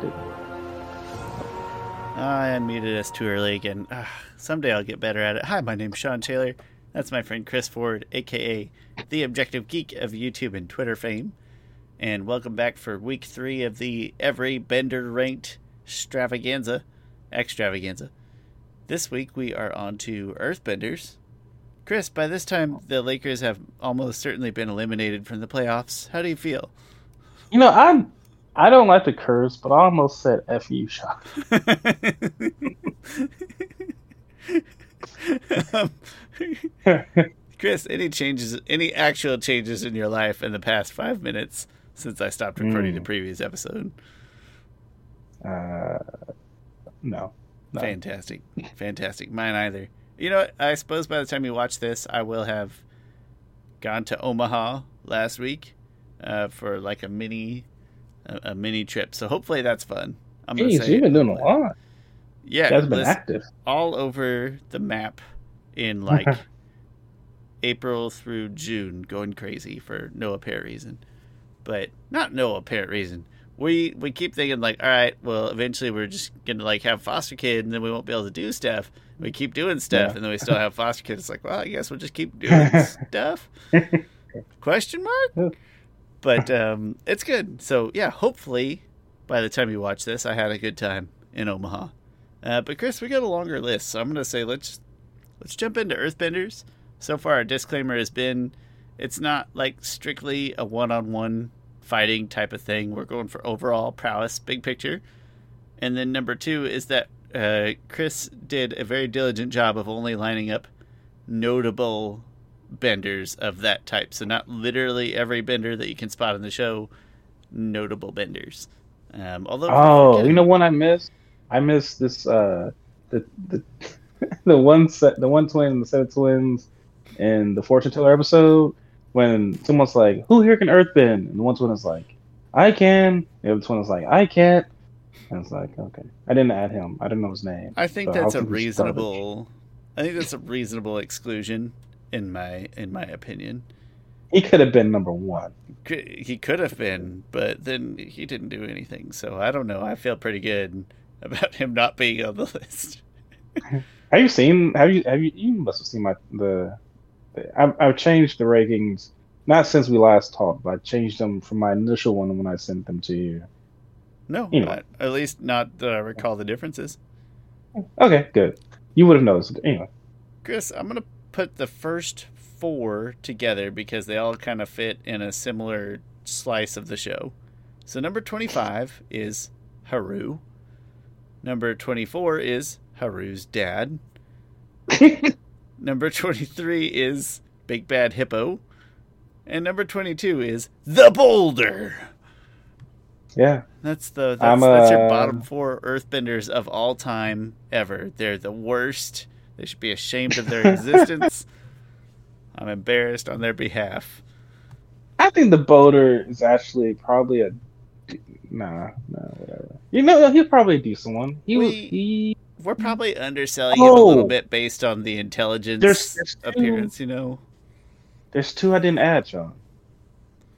didn't. I unmuted us too early again. Uh, someday I'll get better at it. Hi, my name's Shawn Schaller. That's my friend Chris Ford, aka the Objective Geek of YouTube and Twitter fame. And welcome back for week three of the Every Bender ranked extravaganza. Extravaganza. This week we are on to Earthbenders. Chris, by this time the Lakers have almost certainly been eliminated from the playoffs. How do you feel? You know, I'm I don't like to curse, but I almost said "f you, Shawn." um, Chris, any changes, any actual changes in your life in the past five minutes since I stopped recording Mm. the previous episode? Uh, no. no. Fantastic, fantastic. Mine either. You know, what? I suppose by the time you watch this, I will have gone to Omaha last week uh, for like a mini, a, a mini trip. So hopefully that's fun. I'm Jeez, you've been doing a lot. Yeah, guys been active. all over the map in like April through June, going crazy for no apparent reason. But not no apparent reason. We we keep thinking like, all right, well, eventually we're just gonna like have foster kid, and then we won't be able to do stuff. We keep doing stuff, Yeah. and then we still have foster kids. It's like, well, I guess we'll just keep doing stuff. Question mark. But um, it's good. So yeah, hopefully by the time you watch this, I had a good time in Omaha. Uh, but Chris, we got a longer list, so I'm gonna say let's let's jump into Earthbenders. So far, our disclaimer has been it's not like strictly a one-on-one fighting type of thing. We're going for overall prowess, big picture. And then number two is that uh, Chris did a very diligent job of only lining up notable benders of that type. So not literally every bender that you can spot in the show, notable benders. Um, although, Oh, you know one I missed? I missed this uh the the the one set the one twin, and the set of twins in the fortune teller episode when someone's like, Who here can earthbend? And the one twin is like, I can. The other twin is like, I can't. And it's like, okay. I didn't add him. I didn't know his name. I think So that's a reasonable. I think that's a reasonable exclusion in my in my opinion. He could have been number one. He could have been, but then he didn't do anything. So I don't know. I feel pretty good about him not being on the list. Have you seen? Have you? Have you? You must have seen my the. the I've, I've changed the rankings not since we last talked, but I changed them from my initial one when I sent them to you. No, You know. not- at least not that I recall the differences. Okay, good. You would have noticed. Anyway, Chris, I'm gonna put the first four together because they all kind of fit in a similar slice of the show. So number 25 is Haru. Number 24 is Haru's dad. Number 23 is Big Bad Hippo. And number 22 is The Boulder. yeah, That's the that's, that's your uh, bottom four earthbenders of all time ever. They're the worst. They should be ashamed of their existence. I'm embarrassed on their behalf. I think the Boulder is actually probably a. Nah, nah, whatever. You know, he's probably a decent one. He was. We- He, We're probably underselling him a little Oh. bit based on the intelligence There's- there's two- appearance, you know. there's two I didn't add, Shawn.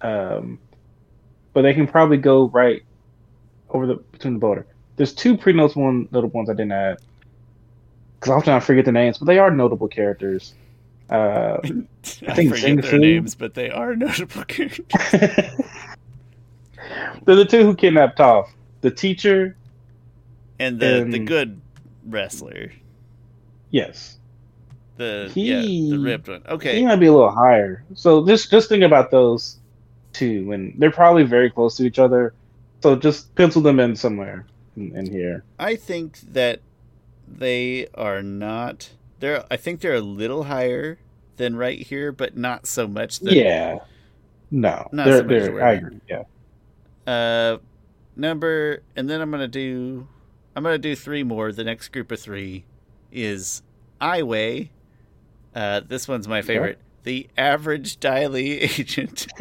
Um, but they can probably go right over the between the Boulder. There's two pretty notable one, notable ones I didn't add because often I forget the names, but they are notable characters. Uh, I, think forget their Zing names, but they are notable characters. they're the two who kidnapped Toph. The teacher, And the the Um, good wrestler. yes, The He- yeah, the ripped one. Okay. he might be a little higher. So just just think about those two, and they're probably very close to each other. So just pencil them in somewhere in, in here. I think that they are not. They're. I think they're a little higher than right here, but not so much. That, yeah, no, Not they're, so much they're, I agree. Yeah, Uh, number, and then I'm gonna do. I'm gonna do three more. The next group of three is Aiwei. Uh, this one's my favorite. The average Dai Li agent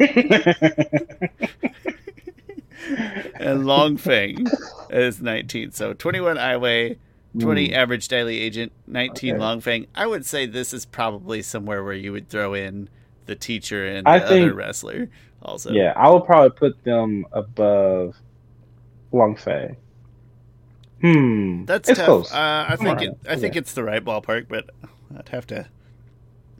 and Long Feng is 19. So 21 Aiwei, 20 Mm. average Dai Li agent, 19 Okay. Long Feng. I would say this is probably somewhere where you would throw in the teacher and the I other wrestler also. Yeah, I would probably put them above Long Feng. Hmm. That's it's tough. close. Uh, I think Alright, it, I think yeah. it's the right ballpark, but I'd have to.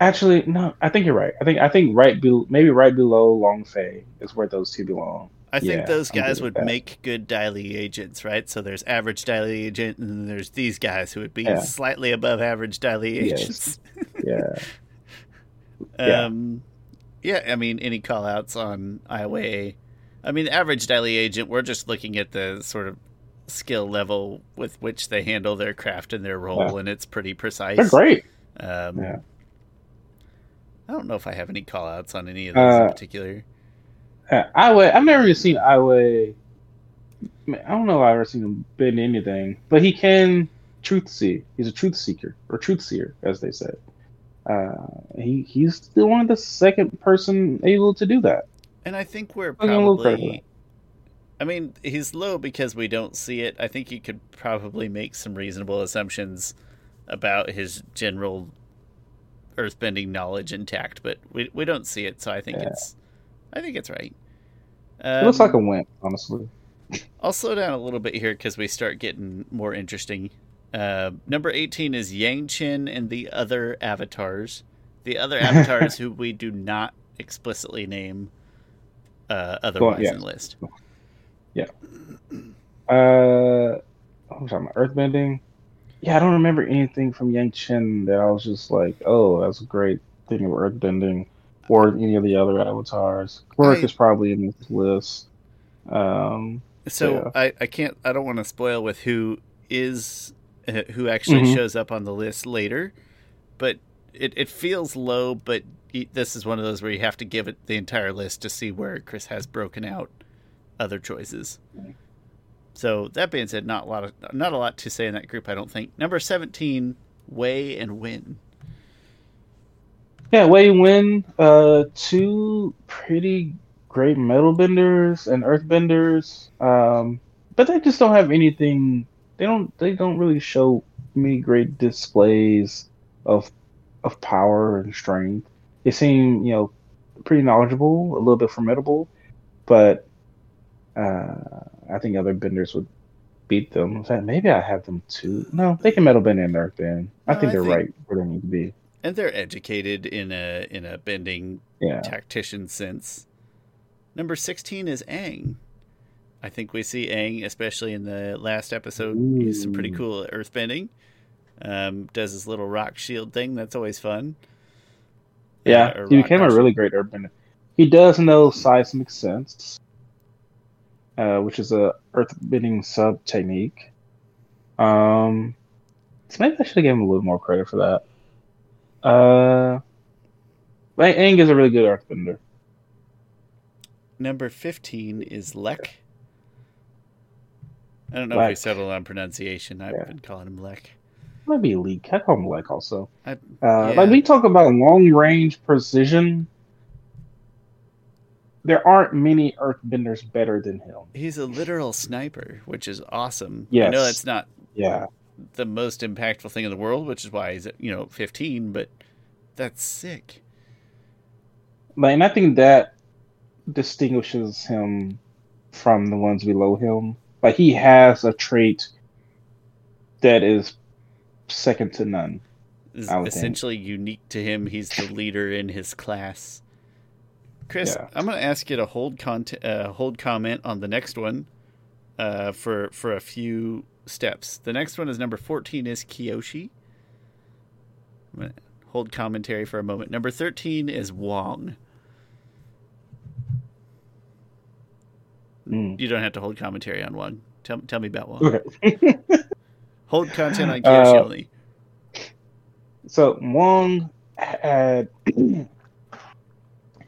Actually, no. I think you're right. I think I think right below, maybe right below Long Feng is where those two belong. I think Yeah, those guys would that. make good Dai Li agents, right? So there's average Dai Li agent, and then there's these guys who would be Yeah. slightly above average Dai Li Yes. agents. Yeah. Yeah. Um, yeah, I mean, any call outs on Aiwei? I mean, average Dai Li agent, we're just looking at the sort of skill level with which they handle their craft and their role, and it's pretty precise. They're great. Um, Yeah. I don't know if I have any call outs on any of those in Uh, particular. Aiwei, I've never even seen Aiwei. I, don't know if I've ever seen him bend anything, but he can truth see. He's a truth seeker or truth seer, as they said. Uh, he he's still one of the second person able to do that. And I think we're I'll a little credit probably. I mean, he's low because we don't see it. I think you could probably make some reasonable assumptions about his general earthbending knowledge intact, but we we don't see it, so I think Yeah. it's I think it's right. It looks like a wimp, honestly. I'll slow down a little bit here because we start getting more interesting. Uh, number 18 is Yang Chen and the other avatars. The other avatars who we do not explicitly name uh, otherwise yeah. in the list. Uh, what was I talking about? Earthbending. Yeah, I don't remember anything from Yang Chen that I was just like, oh, that's a great thing of earthbending, or any of the other avatars. Quirk I- is probably in this list. Um, So Yeah. I, I can't I don't want to spoil with who is uh, who actually Mhm. shows up on the list later, but it, it feels low. But y- this is one of those where you have to give it the entire list to see where Chris has broken out other choices. So that being said, not a lot of not a lot to say in that group. I don't think. Number seventeen, Wei and Wing. Yeah, Wei Wing, uh, two pretty great metal benders and earth benders, um, but they just don't have anything. They don't. They don't really show many great displays of of power and strength. They seem, you know, pretty knowledgeable, a little bit formidable, but uh, I think other benders would beat them. In fact, maybe I have them too. No, they can metal bend and earth bend. I No, think I they're think- right where they need to be. And they're educated in a in a bending Yeah. tactician sense. Number 16 is Aang. I think we see Aang, especially in the last episode, use some pretty cool earthbending. Um, does his little rock shield thing. That's always fun. Yeah, Uh, he became a really great earthbender. He does know seismic sense, uh, which is a earthbending sub technique. Um, so maybe I should give him a little more credit for that. Uh, Aang is a really good earthbender. Number 15 is Lek. I don't know if we Lek. settled on pronunciation. I've Yeah. been calling him Lek. Might be Leak. I call him Lek also. I, Uh, Yeah. Like we talk about long range precision. There aren't many earthbenders better than him. he's a literal sniper, which is awesome. I Yes. know that's not Yeah. The most impactful thing in the world, which is why he's at, you know 15. But that's sick. But and I think that distinguishes him from the ones below him. Like he has a trait that is second to none. Is I think. essentially unique to him. He's the leader in his class. Chris, Yeah. I'm going to ask you to hold content, uh, hold comment on the next one, uh, for for a few steps. The next one is number 14 is Kyoshi. I'm gonna hold commentary for a moment. Number 13 is Wong. Mm. You don't have to hold commentary on Wong. Tell tell me about Wong. Okay. Hold content on Kyoshi Uh, only. So Wong had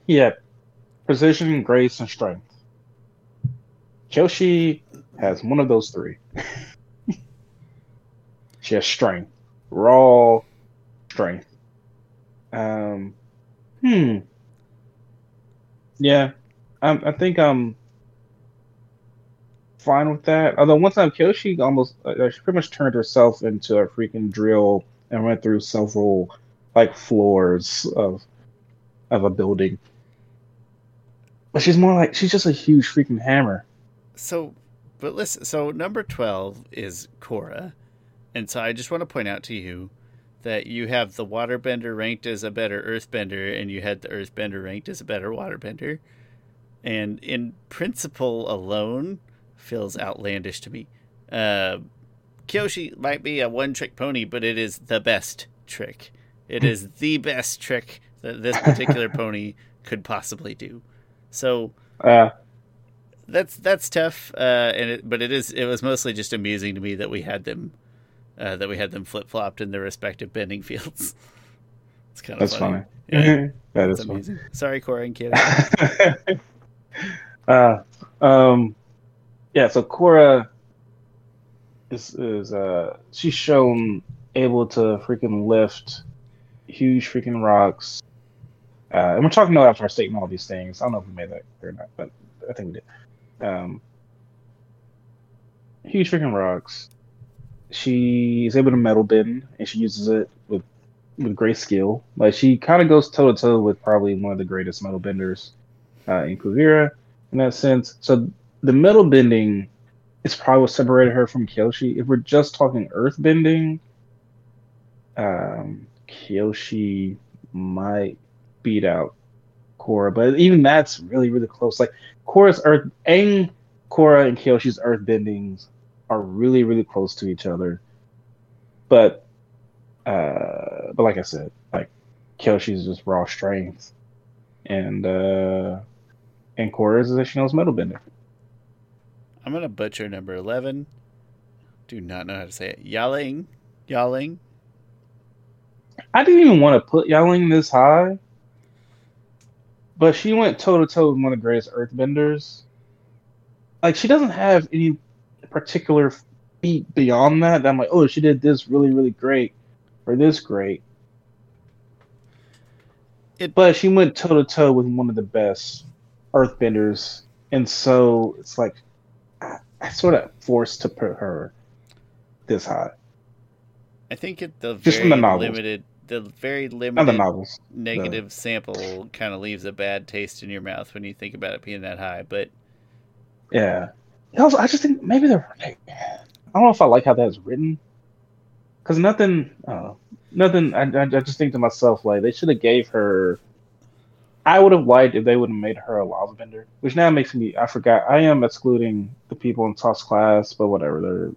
he had precision, grace, and strength. Kyoshi has one of those three. she has strength, raw strength. Um, hmm. Yeah, I, I think I'm fine with that. Although one time Kyoshi almost, uh, she pretty much turned herself into a freaking drill and went through several like floors of of a building. But she's more like she's just a huge freaking hammer. So, but listen, so number 12 is Korra. And so I just want to point out to you that you have the waterbender ranked as a better earthbender and you had the earthbender ranked as a better waterbender. And in principle alone feels outlandish to me. Uh, Kyoshi might be a one trick pony, but it is the best trick. It is the best trick that this particular pony could possibly do. So Uh, that's that's tough, uh, and it, but it is it was mostly just amusing to me that we had them uh, that we had them flip flopped in their respective bending fields. It's kind of that's funny. funny. Yeah, that is funny. amazing. Sorry, Korra and Kid. uh, um, yeah. So Korra is is uh she's shown able to freaking lift huge freaking rocks. Uh, and we're talking about after our statement all these things. I don't know if we made that clear or not, but I think we did. Um, huge freaking rocks. She is able to metal bend, and she uses it with with great skill. Like she kind of goes toe to toe with probably one of the greatest metal benders uh, in Kuvira in that sense. So the metal bending is probably what separated her from Kyoshi. If we're just talking earth bending, um, Kyoshi might beat out Korra, but even that's really really close. Like Korra's earth, Aang, Korra, and Kyoshi's earth bendings are really really close to each other. But uh, but like I said, like Kyoshi's just raw strength, and uh, and Korra's is that she knows metal bending. I'm gonna butcher number eleven. Do not know how to say it. Yaling, Yaling. I didn't even want to put Yaling this high, but she went toe to toe with one of the greatest earthbenders. Like she doesn't have any particular feat beyond that. that I'm like, oh, she did this really, really great, or this great. It- but she went toe to toe with one of the best earthbenders, and so it's like I, I sort of forced to put her this high. I think it the Just very the novels. limited, the very Not the novels. negative sample kind of leaves a bad taste in your mouth when you think about it being that high. But Yeah. Also, I just think maybe they're. I don't know if I like how that is written, because nothing, uh, nothing. I, I, I just think to myself like they should have gave her. I would have liked if they would have made her a lava bender, which now makes me. I forgot. I am excluding the people in Toph's class, but whatever. They're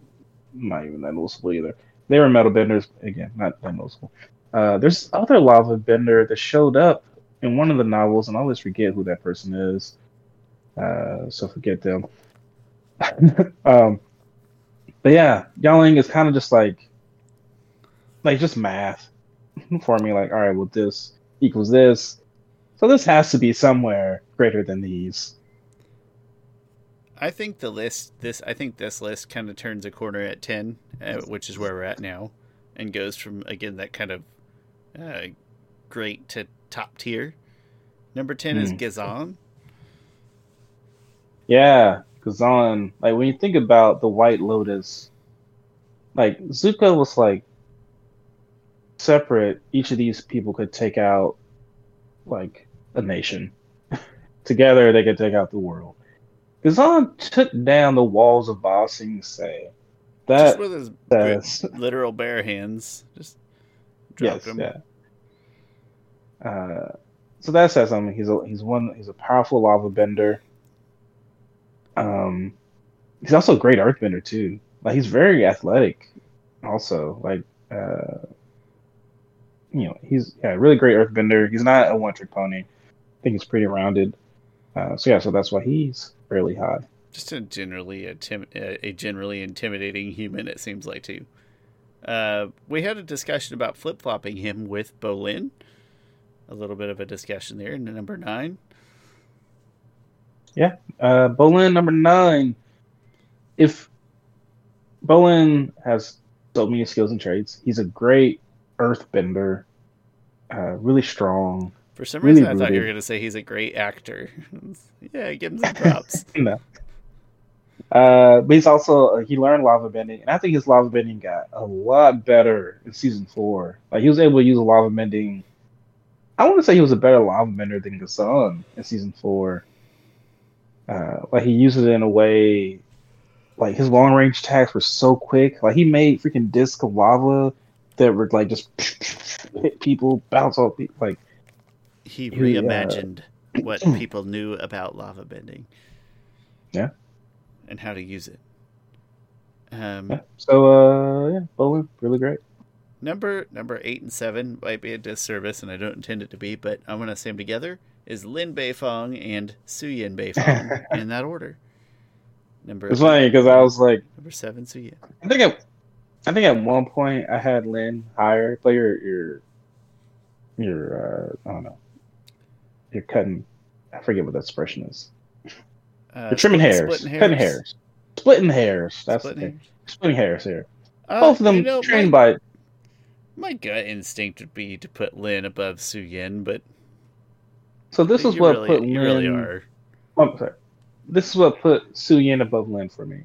not even that noticeable either. They were metal benders again, not that noticeable. Uh, there's other lava bender that showed up in one of the novels, and I always forget who that person is. Uh, so forget them. um, but yeah, yelling is kind of just like, like just math for me. Like, all right, well, this equals this, so this has to be somewhere greater than these. I think the list this I think this list kind of turns a corner at ten, uh, which is where we're at now, and goes from again that kind of uh, great to top tier. Number ten is Hmm. Ghazan. Yeah, Ghazan. Like when you think about the White Lotus, like Zuko was like separate. Each of these people could take out like a nation. Together, they could take out the world. Ghazan took down the walls of Ba Sing Se. just That with his says literal bare hands, just dropped yes, him. yeah. Uh, so that says something. He's a he's one he's a powerful lava bender. Um, he's also a great earthbender too. Like he's very athletic, also. Like uh, you know, he's yeah, really great earthbender. He's not a one trick pony. I think he's pretty rounded. Uh, so yeah, so that's why he's fairly high. Just a generally a, tim- a generally intimidating human. It seems like too. Uh, we had a discussion about flip flopping him with Bolin. A little bit of a discussion there in number nine. Uh, Bolin number nine. If Bolin has so many skills and traits, he's a great earthbender, uh, really strong. For some Really reason, I thought you were going to say he's a great actor. yeah, give him some props. no. Uh, but he's also he learned lava bending, and I think his lava bending got a lot better in season four. Like he was able to use a lava bending. I want to say he was a better lava bender than Ghazan in season four. Uh, like he uses it in a way like his long range attacks were so quick. Like he made freaking disc of lava that would like just hit people, bounce off people. Like he He, uh, reimagined what people knew about lava bending. Yeah. And how to use it. Um, yeah. So uh, yeah, Bolin really great. Number number eight and seven might be a disservice, and I don't intend it to be, but I'm gonna say them together is Lin Beifong and Su Yin Beifong in that order. Number It's funny because I was like, number seven Su Yin. I think at, I think at one point I had Lin higher, but you're you're you're uh, I don't know, you're cutting. I forget what that expression is. Uh, You're trimming hairs, splitting cutting hairs, splitting hairs. That's Splitting the thing. hairs. Splitting hairs here. Uh, Both of them you know, trained my, by. my gut instinct would be to put Lin above Su Yin, but So this is what really, put Lin. really are. I'm sorry. This is what put Su Yin above Lin for me.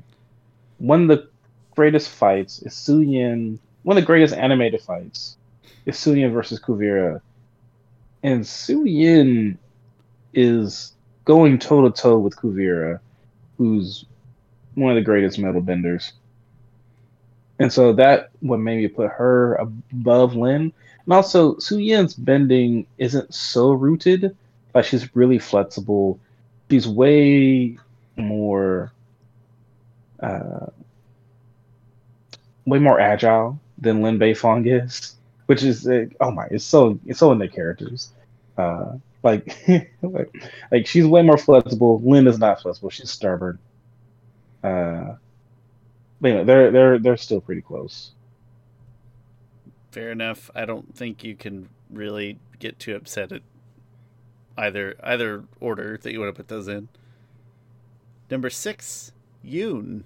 One of the greatest fights is Su Yin. One of the greatest animated fights is Su Yin versus Kuvira, and Su Yin is going toe to toe with Kuvira, who's one of the greatest metal benders. And so that what made me put her above Lin. And also, Su Yin's bending isn't so rooted. Like she's really flexible. She's way more, uh, way more agile than Lin Beifong is, which is uh, oh my, it's so it's so in their characters. Uh, like, like, like she's way more flexible. Lin is not flexible. She's stubborn. Uh, but you know, they're they're they're still pretty close. Fair enough. I don't think you can really get too upset at either either order that you want to put those in. Number six, Yun,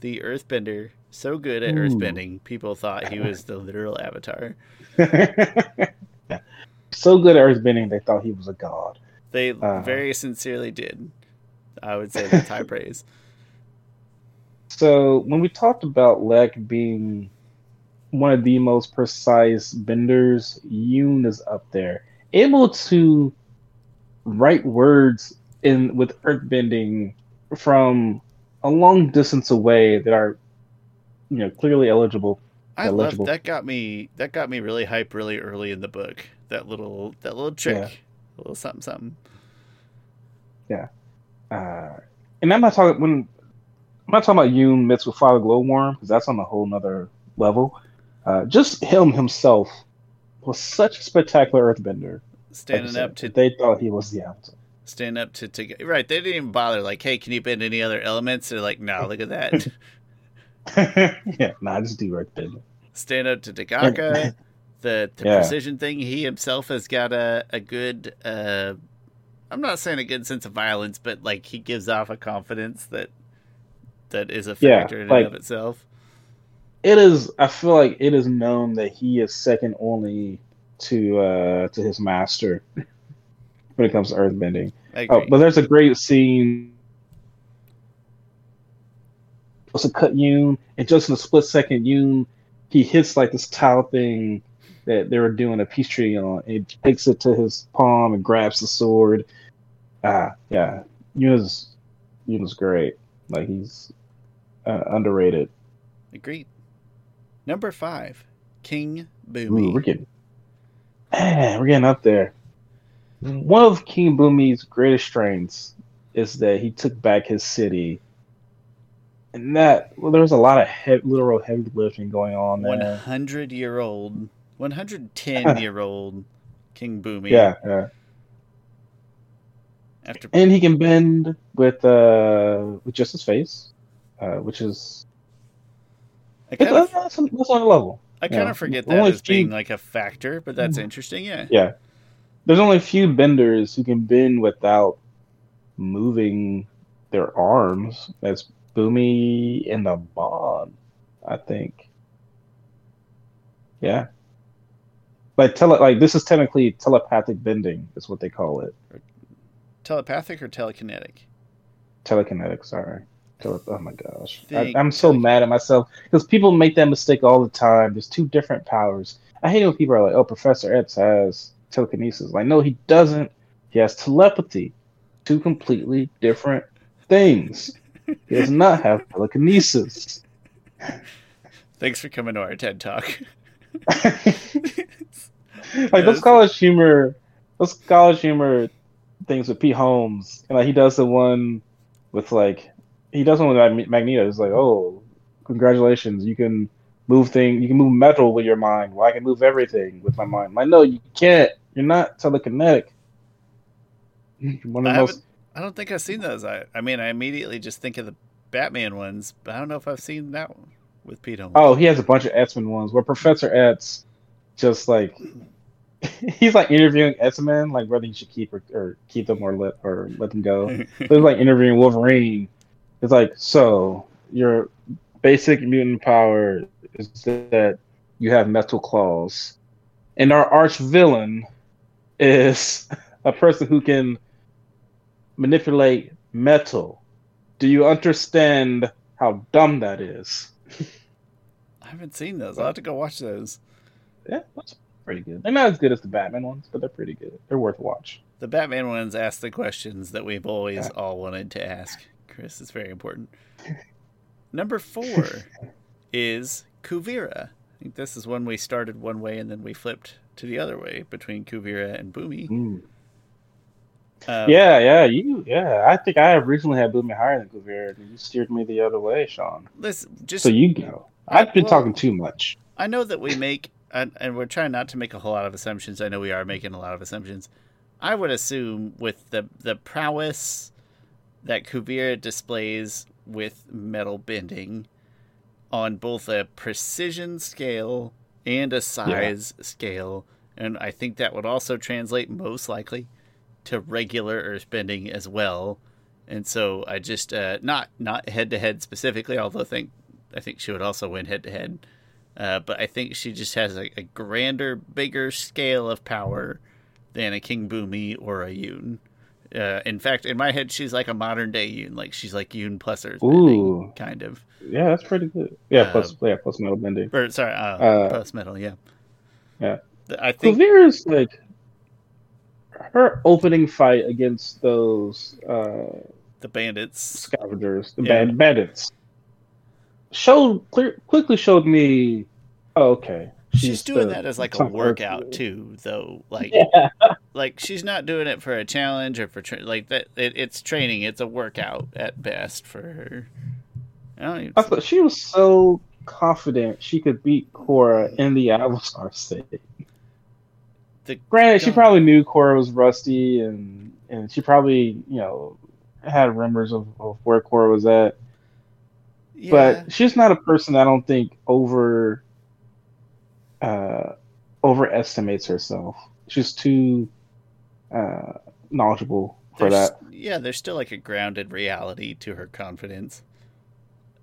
the Earthbender. So good at Ooh. earthbending, people thought he was the literal avatar. So good at earthbending, they thought he was a god. They Uh. very sincerely did. I would say that's high praise. So when we talked about Lek being one of the most precise benders, Yun is up there, able to write words in with earthbending from a long distance away that are, you know, clearly eligible. I Illegible. love that got me that got me really hype really early in the book. That little that little trick. Yeah. A little something something. Yeah. Uh, and I'm not talking when I'm not talking about Yun mixed with Father Glowworm because that's on a whole nother level. Uh, just him himself was such a spectacular earthbender. Standing up to they thought he was the avatar. stand up to, to right they didn't even bother like hey can you bend any other elements they're like no look at that yeah, nah, just do earthbender. stand up to Tagaka the, the Yeah. precision thing he himself has got a, a good uh I'm not saying a good sense of violence but like he gives off a confidence that that is a Yeah, factor in like- and of itself It is. I feel like it is known that he is second only to uh to his master when it comes to earthbending. Oh, but there's a great scene. Supposed to cut Yun, and just in a split second, Yun he hits like this tile thing that they were doing a peace treaty on. And takes it to his palm and grabs the sword. Ah, yeah, Yun's Yun's great. Like he's uh, underrated. Agreed. Number five, King Ooh, Bumi. we're getting, man, we're getting up there. One of King Bumi's greatest strengths is that he took back his city, and that well, there was a lot of he- literal heavy lifting going on there. hundred year old, one hundred ten year old King Bumi. Yeah, yeah, After and he can bend with uh with just his face, uh, which is I kind of, that's, that's on a level. I kind yeah. of forget Only that as few- being like a factor, but that's mm-hmm. interesting. Yeah. Yeah, there's only a few benders who can bend without moving their arms. That's Bumi and the Bond, I think. Yeah. But tele like this is technically telepathic bending, is what they call it. Telepathic or telekinetic? Telekinetic, sorry. Oh my gosh. I, I'm so mad at myself because people make that mistake all the time. There's two different powers. I hate when people are like, oh, Professor X has telekinesis. Like, no, he doesn't. He has telepathy. Two completely different things. he does not have telekinesis. Thanks for coming to our TED Talk. like those college humor, those college humor things with Pete Holmes, and like he does the one with like he does one with Magneto. It's like, oh, congratulations, you can move thing, you can move metal with your mind. Well, I can move everything with my mind. Like, no, you can't. You're not telekinetic. One of I, most... I don't think I've seen those. I, I mean, I immediately just think of the Batman ones, but I don't know if I've seen that one with Pete Holmes. Oh, he has a bunch of X Men ones where Professor X just like he's like interviewing X Men, like whether he should keep or, or, keep them or let or let them go. so he's like interviewing Wolverine. It's like, so your basic mutant power is that you have metal claws, and our arch villain is a person who can manipulate metal. Do you understand how dumb that is? I haven't seen those. I'll have to go watch those. Yeah, that's pretty good. They're not as good as the Batman ones, but they're pretty good. They're worth watch. The Batman ones ask the questions that we've always yeah. all wanted to ask. Chris, it's very important. Number four is Kuvira. I think this is when we started one way and then we flipped to the other way between Kuvira and Bumi. Mm. Um, yeah, yeah, you, yeah. I think I originally had Bumi higher than Kuvira, and you steered me the other way, Shawn. Listen, just so you go. I've been well, talking too much. I know that we make, and, and we're trying not to make a whole lot of assumptions. I know we are making a lot of assumptions. I would assume with the the prowess that Kuvira displays with metal bending on both a precision scale and a size yeah. scale, and I think that would also translate most likely to regular earthbending as well. And so I just uh, not not head to head specifically, although I think I think she would also win head to head. But I think she just has a, a, grander, bigger scale of power than a King Bumi or a Yun. Uh, in fact, in my head, she's like a modern day Yun. Like she's like Yun plus Earthbending, kind of. Yeah, that's pretty good. Yeah, uh, plus yeah, plus metal bending. Or sorry, uh, uh plus metal. Yeah. Yeah. I think Kuvira's like her opening fight against those uh, the bandits, scavengers, the yeah. band bandits, showed clear, quickly showed me. Oh, okay, she's, she's doing the, that as like a workout too, though. Like, yeah. like she's not doing it for a challenge or for tra- like that. It, it's training. It's a workout at best for her. I, I thought she was so confident she could beat Korra in the Avatar state the granted, she probably knew Korra was rusty, and and she probably you know had rumors of, of where Korra was at. Yeah. But she's not a person I don't think over uh, overestimates herself. She's too uh, knowledgeable for there's, that. Yeah, there's still like a grounded reality to her confidence.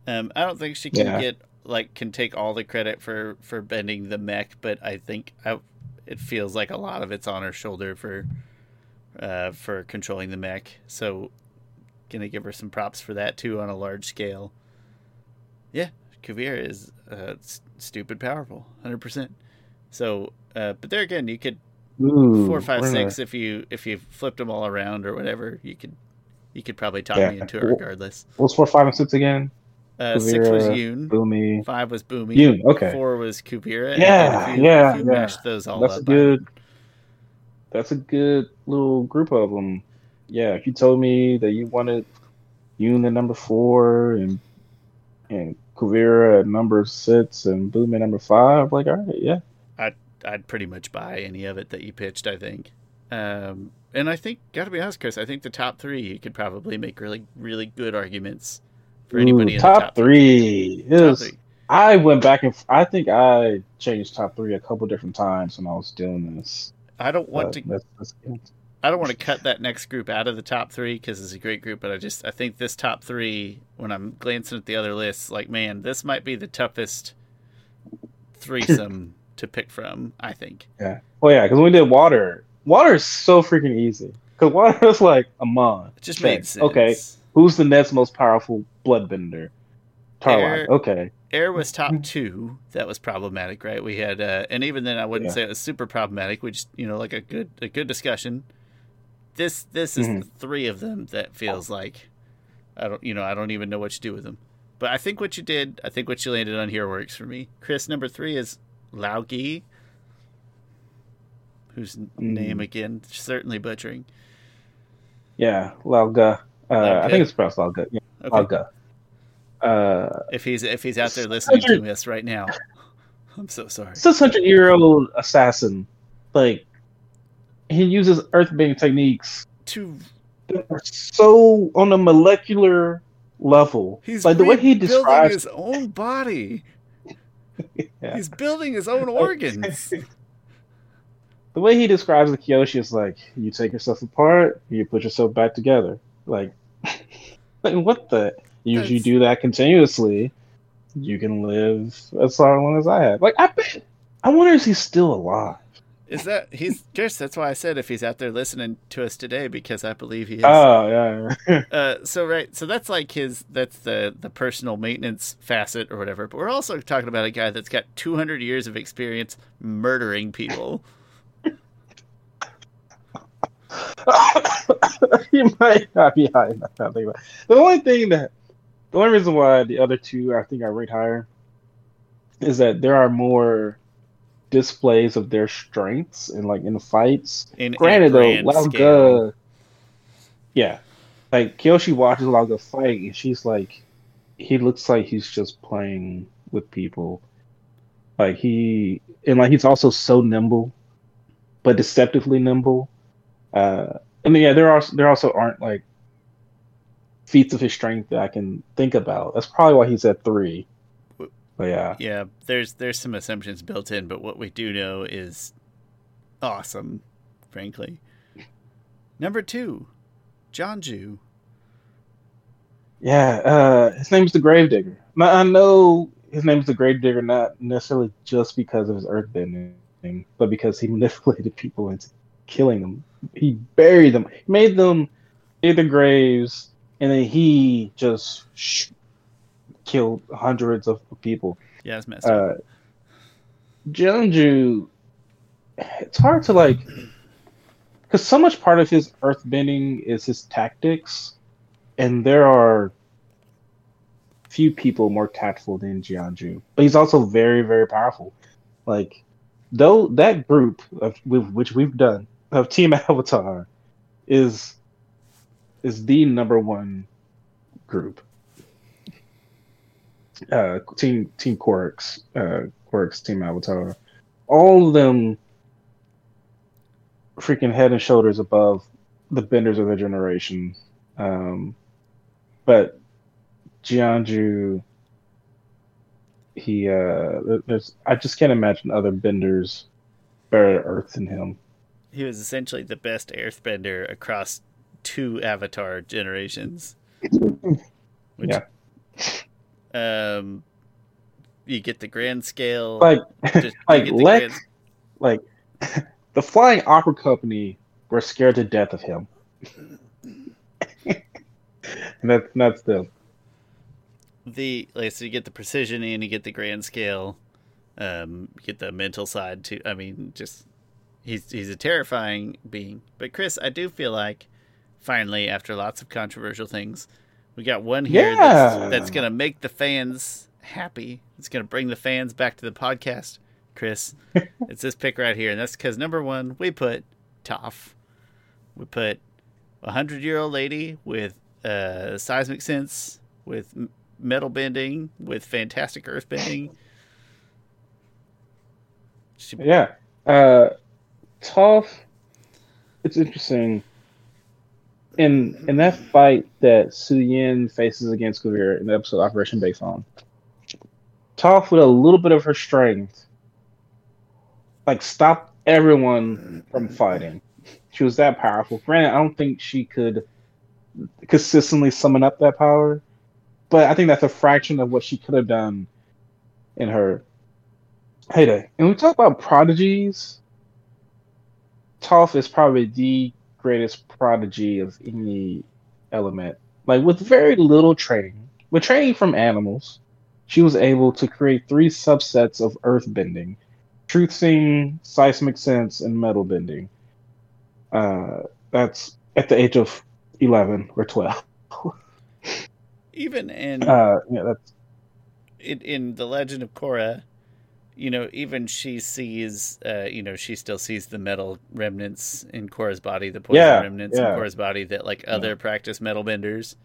Um, I don't think she can yeah. get like can take all the credit for for bending the mech, but I think I it feels like a lot of it's on her shoulder for uh, for controlling the mech. So, gonna give her some props for that too on a large scale. Yeah, Kuvira is uh, stupid powerful, hundred percent. So, uh, but there again, you could Ooh, four, five, six. If you if you flipped them all around or whatever, you could you could probably talk yeah. me into it regardless. What's four, five, and six again? Uh, six was Yun. Bumi. Five was Bumi. Yun. Okay. Four was Kuvira. Yeah, you, yeah, yeah. Mashed those all that's up. a good. That's a good little group of them. Yeah, if you told me that you wanted Yun at number four and and Kuvira at number six and Bumi at number five, like all right, yeah. I'd I'd pretty much buy any of it that you pitched. I think. Um, and I think, gotta be honest, Chris, I think the top three you could probably make really, really good arguments for anybody Ooh, top, top, three. Top was, three. I went back and I think I changed top three a couple different times when I was doing this. I don't want to. That's, that's I don't want to cut that next group out of the top three because it's a great group, but I just I think this top three, when I'm glancing at the other lists, like man, this might be the toughest threesome to pick from. I think. Yeah. Well, yeah, because when we did water, water is so freaking easy. Because water is like a mon. It just made sense. Okay, who's the next most powerful bloodbender. Tarlok. Okay. Air was top two. That was problematic, right? We had, uh, and even then, I wouldn't yeah. say it was super problematic. We just, you know, like a good, a good discussion. This, this is mm-hmm. three of them that feels like I don't, you know, I don't even know what to do with them. But I think what you did, I think what you landed on here works for me. Chris, number three is Lao Ge, whose mm. name again certainly butchering. Yeah, Lao Ge. Uh, I think it's pronounced Lao Ge. Yeah, okay. Lao Ge. Uh, if he's if he's out there listening to us right now, I'm so sorry. Six hundred year old assassin, like he uses earthbending techniques to that are so on a molecular level. He's like the way he describes his own body. yeah. He's building his own organs. the way he describes the Kyoshi is like you take yourself apart, you put yourself back together. Like, like what the? You, you do that continuously, you can live as long as I have. Like I bet. I wonder if he's still alive. Is that he's Chris? That's why I said if he's out there listening to us today because I believe he is. Oh yeah. uh, so right, so that's like his that's the the personal maintenance facet or whatever. But we're also talking about a guy that's got 200 years of experience murdering people. you might not be high enough. I think the only thing that the only reason why the other two I think I rate higher is that there are more displays of their strengths and like in fights. In, Granted though, Lao Ge, yeah, like Kyoshi watches Lao Ge fight and she's like, he looks like he's just playing with people. Like he and like he's also so nimble, but deceptively nimble. Uh, and yeah, there are there also aren't like feats of his strength that I can think about. That's probably why he's at three. But yeah, yeah. There's there's some assumptions built in, but what we do know is awesome, frankly. Number two, Jianzhu. Yeah, uh, his name's the Gravedigger. I know his name's the Gravedigger not necessarily just because of his earthbending, but because he manipulated people into killing them. He buried them, he made them in the graves and then he just sh- killed hundreds of people. Yeah, it's messed up. Uh, Jianzhu, it's hard to like, because so much part of his earthbending is his tactics, and there are few people more tactful than Jianzhu, but he's also very, very powerful. Like, though that group of which we've done of Team Avatar is is the number one group. Uh, team Team Kuruk's, uh, Kuruk's Team Avatar, all of them freaking head and shoulders above the benders of their generation. Um, but Jianzhu, he uh, there's I just can't imagine other benders better Earth than him. He was essentially the best earthbender across two Avatar generations. Which, yeah. Um, you get the grand scale, like just, like Lex, grand... like the Flying Opera Company were scared to death of him. and that's that's them. The like so you get the precision and you get the grand scale, um, you get the mental side too. I mean, just he's he's a terrifying being. But Chris, I do feel like finally, after lots of controversial things, we got one here yeah. that's, that's going to make the fans happy. It's going to bring the fans back to the podcast, Chris. it's this pick right here. And that's because, number one, we put Toph. We put a hundred year old lady with uh, seismic sense, with metal bending, with fantastic earth bending. She... Yeah. Uh, Toph, it's interesting in in that fight that Su Yin faces against Kuvira in the episode Operation Beifong, Toph with a little bit of her strength, like stopped everyone from fighting. She was that powerful. Granted, I don't think she could consistently summon up that power, but I think that's a fraction of what she could have done in her heyday. And we talk about prodigies. Toph is probably the greatest prodigy of any element. Like with very little training, with training from animals, she was able to create three subsets of earth bending truth seeing, seismic sense, and metal bending. Uh, that's at the age of 11 or 12. even in Uh, yeah, that's in, in the Legend of Korra, you know, even she sees, uh, you know, she still sees the metal remnants in Korra's body, the poison Yeah, remnants yeah. in Korra's body that like other practice metal benders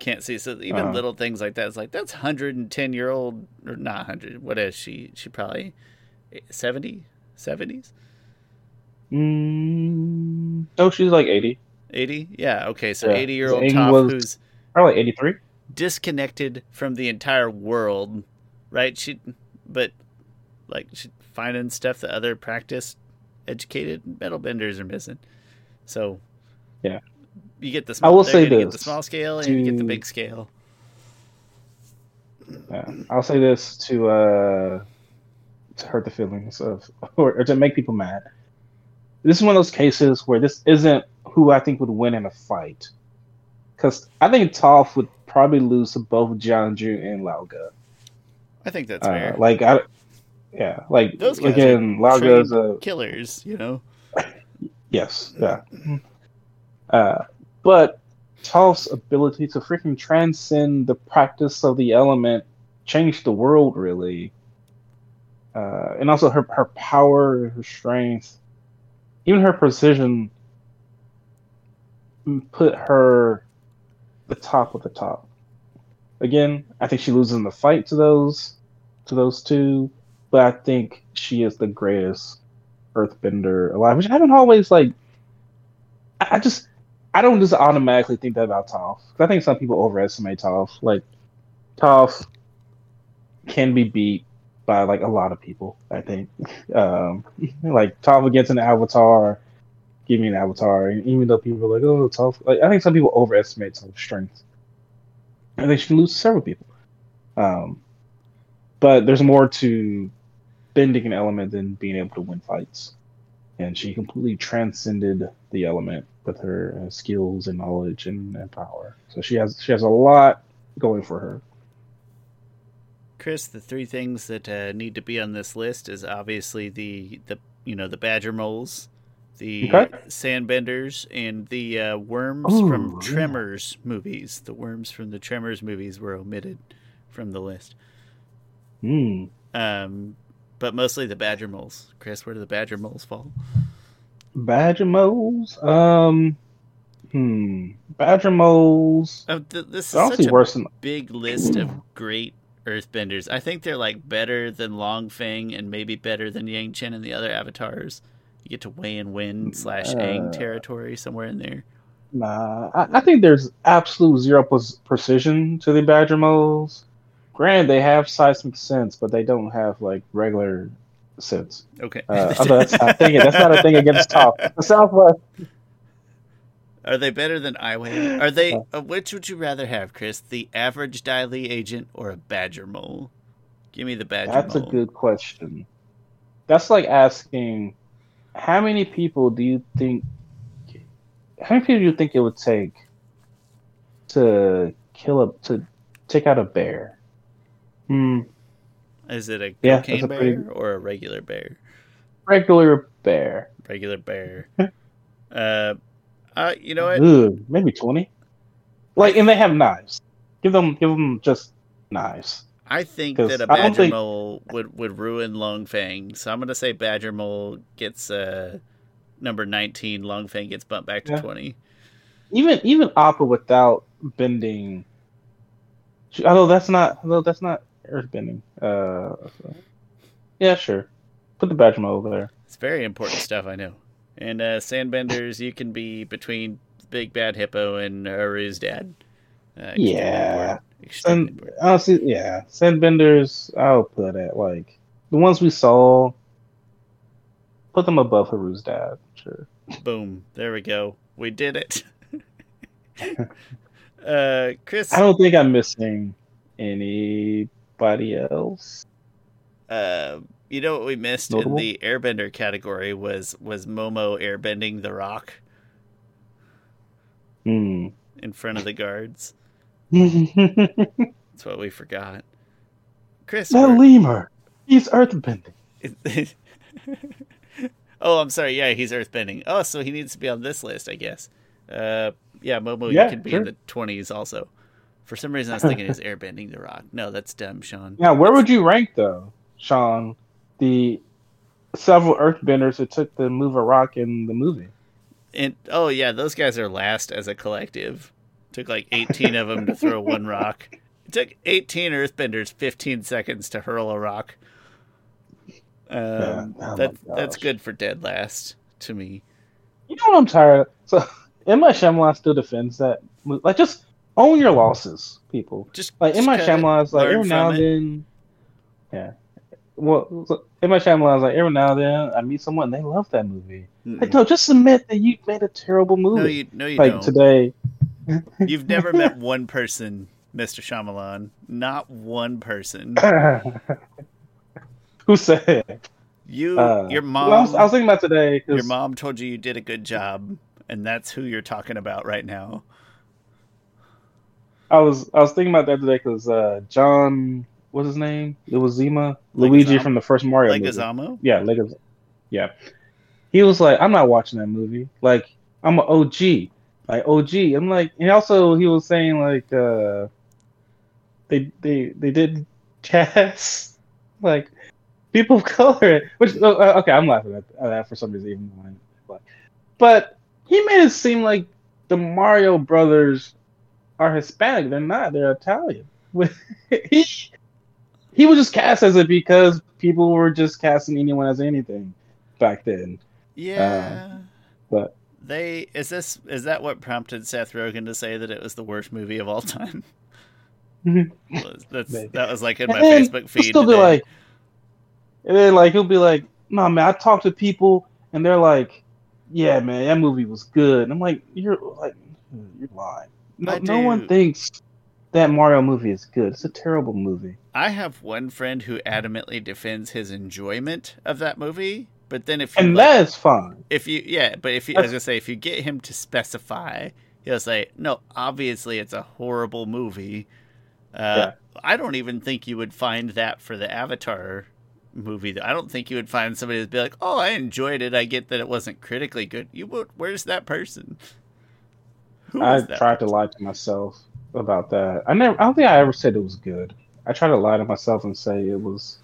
can't see. So even Uh-huh. little things like that, it's like that's hundred and ten year old or not hundred. What is she? She probably 70, 70s, mm, oh, she's like eighty, 80? Yeah. Okay. So Yeah, eighty year old Toph who's probably eighty three. disconnected from the entire world, right? She, but like finding stuff that other practice educated metal benders are missing. So Yeah. you get the I small, will say get the small scale and you get the big scale. Yeah, I'll say this to uh to hurt the feelings of or, or to make people mad. This is one of those cases where this isn't who I think would win in a fight. Because I think Toph would probably lose to both Jianzhu and Lao Ge. I think that's Uh, fair. like I, yeah, like Those guys again, are Lao Ge is trained a Killers, you know. yes, yeah. Uh, but Toph's ability to freaking transcend the practice of the element changed the world really. Uh, and also her her power, her strength, even her precision put her the top of the top. Again, I think she loses in the fight to those to those two, but I think she is the greatest earthbender alive, which I haven't always like I just I don't just automatically think that about Toph. I think some people overestimate Toph. Like Toph can be beat by like a lot of people. I think, um, like Toph against an Avatar, give me an Avatar, and even though people are like, oh, Toph, like I think some people overestimate Toph's strength. I she can lose several people. Um, but there's more to bending an element than being able to win fights and she completely transcended the element with her uh, skills and knowledge and, and power. So she has she has a lot going for her. Chris, the three things that uh, need to be on this list is obviously the the you know the badger moles, the Okay. sandbenders, and the uh, worms Ooh, from yeah. Tremors movies. The worms from the Tremors movies were omitted from the list. Hmm. Um, but mostly the badger moles. Chris, where do the badger moles fall? Badger moles. Um. Hmm. Badger moles. Oh, th- this is such a worse than. big list of great earthbenders. I think they're like better than Long Feng and maybe better than Yangchen and the other avatars. You get to Wei and Wing slash Aang Uh, territory somewhere in there. Nah, I, I think there's absolute zero precision to the badger moles. Granted, they have seismic sense, but they don't have like regular sense. Okay. Uh, although that's not a thing. That's not a thing against Toph. The Southwest. Are they better than Aiwei? Are they? Uh, which would you rather have, Chris? The average Dai Li agent or a badger mole? Give me the badger That's a good question. That's like asking, how many people do you think? How many people do you think it would take to kill a to take out a bear? Hmm. Is it a Yeah, cocaine a bear pretty- or a regular bear? Regular bear. Regular bear. uh, uh, you know what? Ugh, maybe twenty. Like, and they have knives. Give them, give them just knives. I think that a badger think- mole would, would ruin Long Feng. So I'm going to say badger mole gets uh, number 19. Long Feng gets bumped back to Yeah. 20. Even even Appa without bending. Although that's not, although that's not earthbending. Uh, so- yeah, sure. Put the badger mole over there. It's very important stuff, I know. And uh, sandbenders, you can be between Big Bad Hippo and Haru's dad. Uh, Yeah. important. Extremely And honestly, yeah, sandbenders. I'll put at like the ones we saw. Put them above Haru's dad. Sure. Boom. There we go. We did it. uh, Chris, I don't think I'm missing anybody else. uh, you know what we missed Notable? in the airbender category was was Momo airbending the rock Hmm. in front of the guards. That's what we forgot. Chris, where- lemur. He's earthbending. oh, I'm sorry. Yeah, he's earthbending. Oh, so he needs to be on this list, I guess. Uh, yeah, Momo, Yeah, you can be sure. in the 20s also. For some reason, I was thinking it's airbending the rock. No, that's dumb, Shawn. Now, where would you rank though, Shawn? The several Earthbenders it took to move a rock in the movie. And oh yeah, those guys are last as a collective. Took like 18 of them to throw one rock. It took 18 Earthbenders 15 seconds to hurl a rock. Um, Yeah. Oh that that's good for dead last to me. You know what I'm tired of? So, Emma Shyamalan still defends that. Like, just own your losses, people. Just Like, just Emma kinda Shyamalan's like, every now and then. Yeah. Well, so Emma Shyamalan's like, every now and then I meet someone, they love that movie. Like, Mm-mm. no, just admit that you made a terrible movie. No, you no you like, don't. today. You've never met one person, Mr. Shyamalan. Not one person. Who said? You, Uh, your well, mom, I, was, I was thinking about today. your mom told you you did a good job, and that's who you're talking about right now. I was I was thinking about that today because uh, John, what's his name? It was Zima Luigi from the first Mario movie. Leguizamo? Yeah, Legos. Yeah, he was like, I'm not watching that movie. Like, I'm an OG. Like OG. I'm like, and also he was saying like, uh, they they they did cast like people of color. Which uh, okay, I'm laughing at at that for some reason. Even but he made it seem like the Mario brothers are Hispanic. They're not. They're Italian. he he was just cast as it because people were just casting anyone as anything back then. Yeah. Uh, but- they is this is that what prompted Seth Rogen to say that it was the worst movie of all time? Mm-hmm. That's that was like in my And Facebook feed. still be today. like, and then like he'll be like, "No man, I talk to people and they're like, yeah man, that movie was good." And I'm like, "You're like, you're lying. No, I no one thinks that Mario movie is good. It's a terrible movie." I have one friend who adamantly defends his enjoyment of that movie, but then if you And like, that is fine. if you yeah, but if you as I was gonna say if you get him to specify, he'll say, No, obviously it's a horrible movie. Uh, I don't even think you would find that for the Avatar movie. I don't think you would find somebody that'd be like, "Oh, I enjoyed it. I get that it wasn't critically good." You would. Where's that person? Who I tried to lie to myself about that. I never. I don't think I ever said it was good. I tried to lie to myself and say it was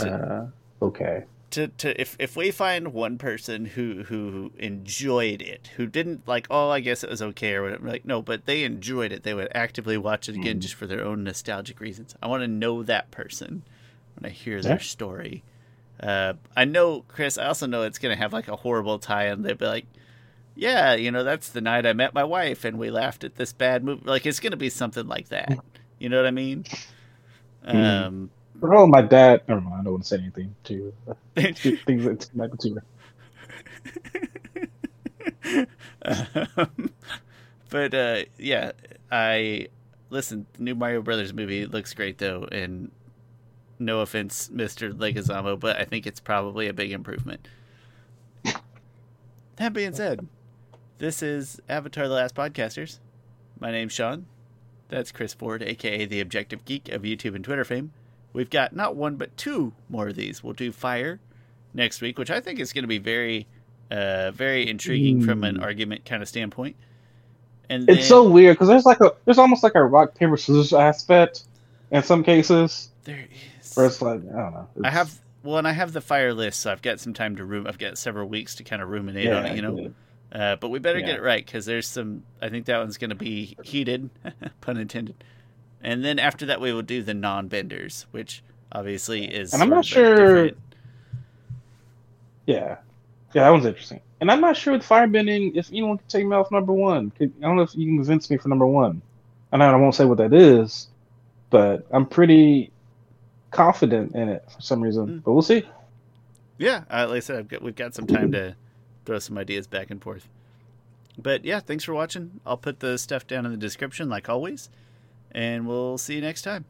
uh, okay. to to if if we find one person who who enjoyed it, who didn't like, oh, I guess it was okay or whatever, like no, but they enjoyed it. They would actively watch it again Mhm. just for their own nostalgic reasons. I want to know that person when I hear their story. Uh, I know, Chris. I also know it's gonna have like a horrible tie-in. They'd be like, "Yeah, you know, that's the night I met my wife, and we laughed at this bad movie." Like it's gonna be something like that. You know what I mean? Mhm. Um, Oh, my dad. Never mind. I don't want to say anything to things that might be too. um, but uh, yeah, I listen. The new Mario Brothers movie looks great though, and no offense, Mister Leguizamo, but I think it's probably a big improvement. That being said, this is Avatar: The Last Podcasters. My name's Shawn. That's Chris Ford, aka the Objective Geek of YouTube and Twitter fame. We've got not one but two more of these. We'll do Fire next week, which I think is going to be very, uh, very intriguing from an Mm. argument kind of standpoint. And It's then so weird because there's like a there's almost like a rock paper scissors aspect in some cases there is. where it's like I don't know. I have well, and I have the fire list, so I've got some time to room. I've got several weeks to kind of ruminate on it, you know. yeah. Uh, but we better Yeah. get it right because there's some. I think that one's going to be heated, pun intended. And then after that, we will do the non-benders, which obviously is. And I'm not sure- different- Yeah, yeah, that one's interesting. And I'm not sure with firebending if anyone can take me off number one. I don't know if you can convince me for number one. I know I won't say what that is, but I'm pretty confident in it for some reason. Mm. But we'll see. Yeah, uh, like I said, I've got, we've got some time to throw some ideas back and forth. But yeah, thanks for watching. I'll put the stuff down in the description, like always, and we'll see you next time.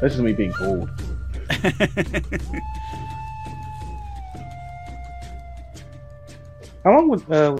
That's just me being cold. How long would uh,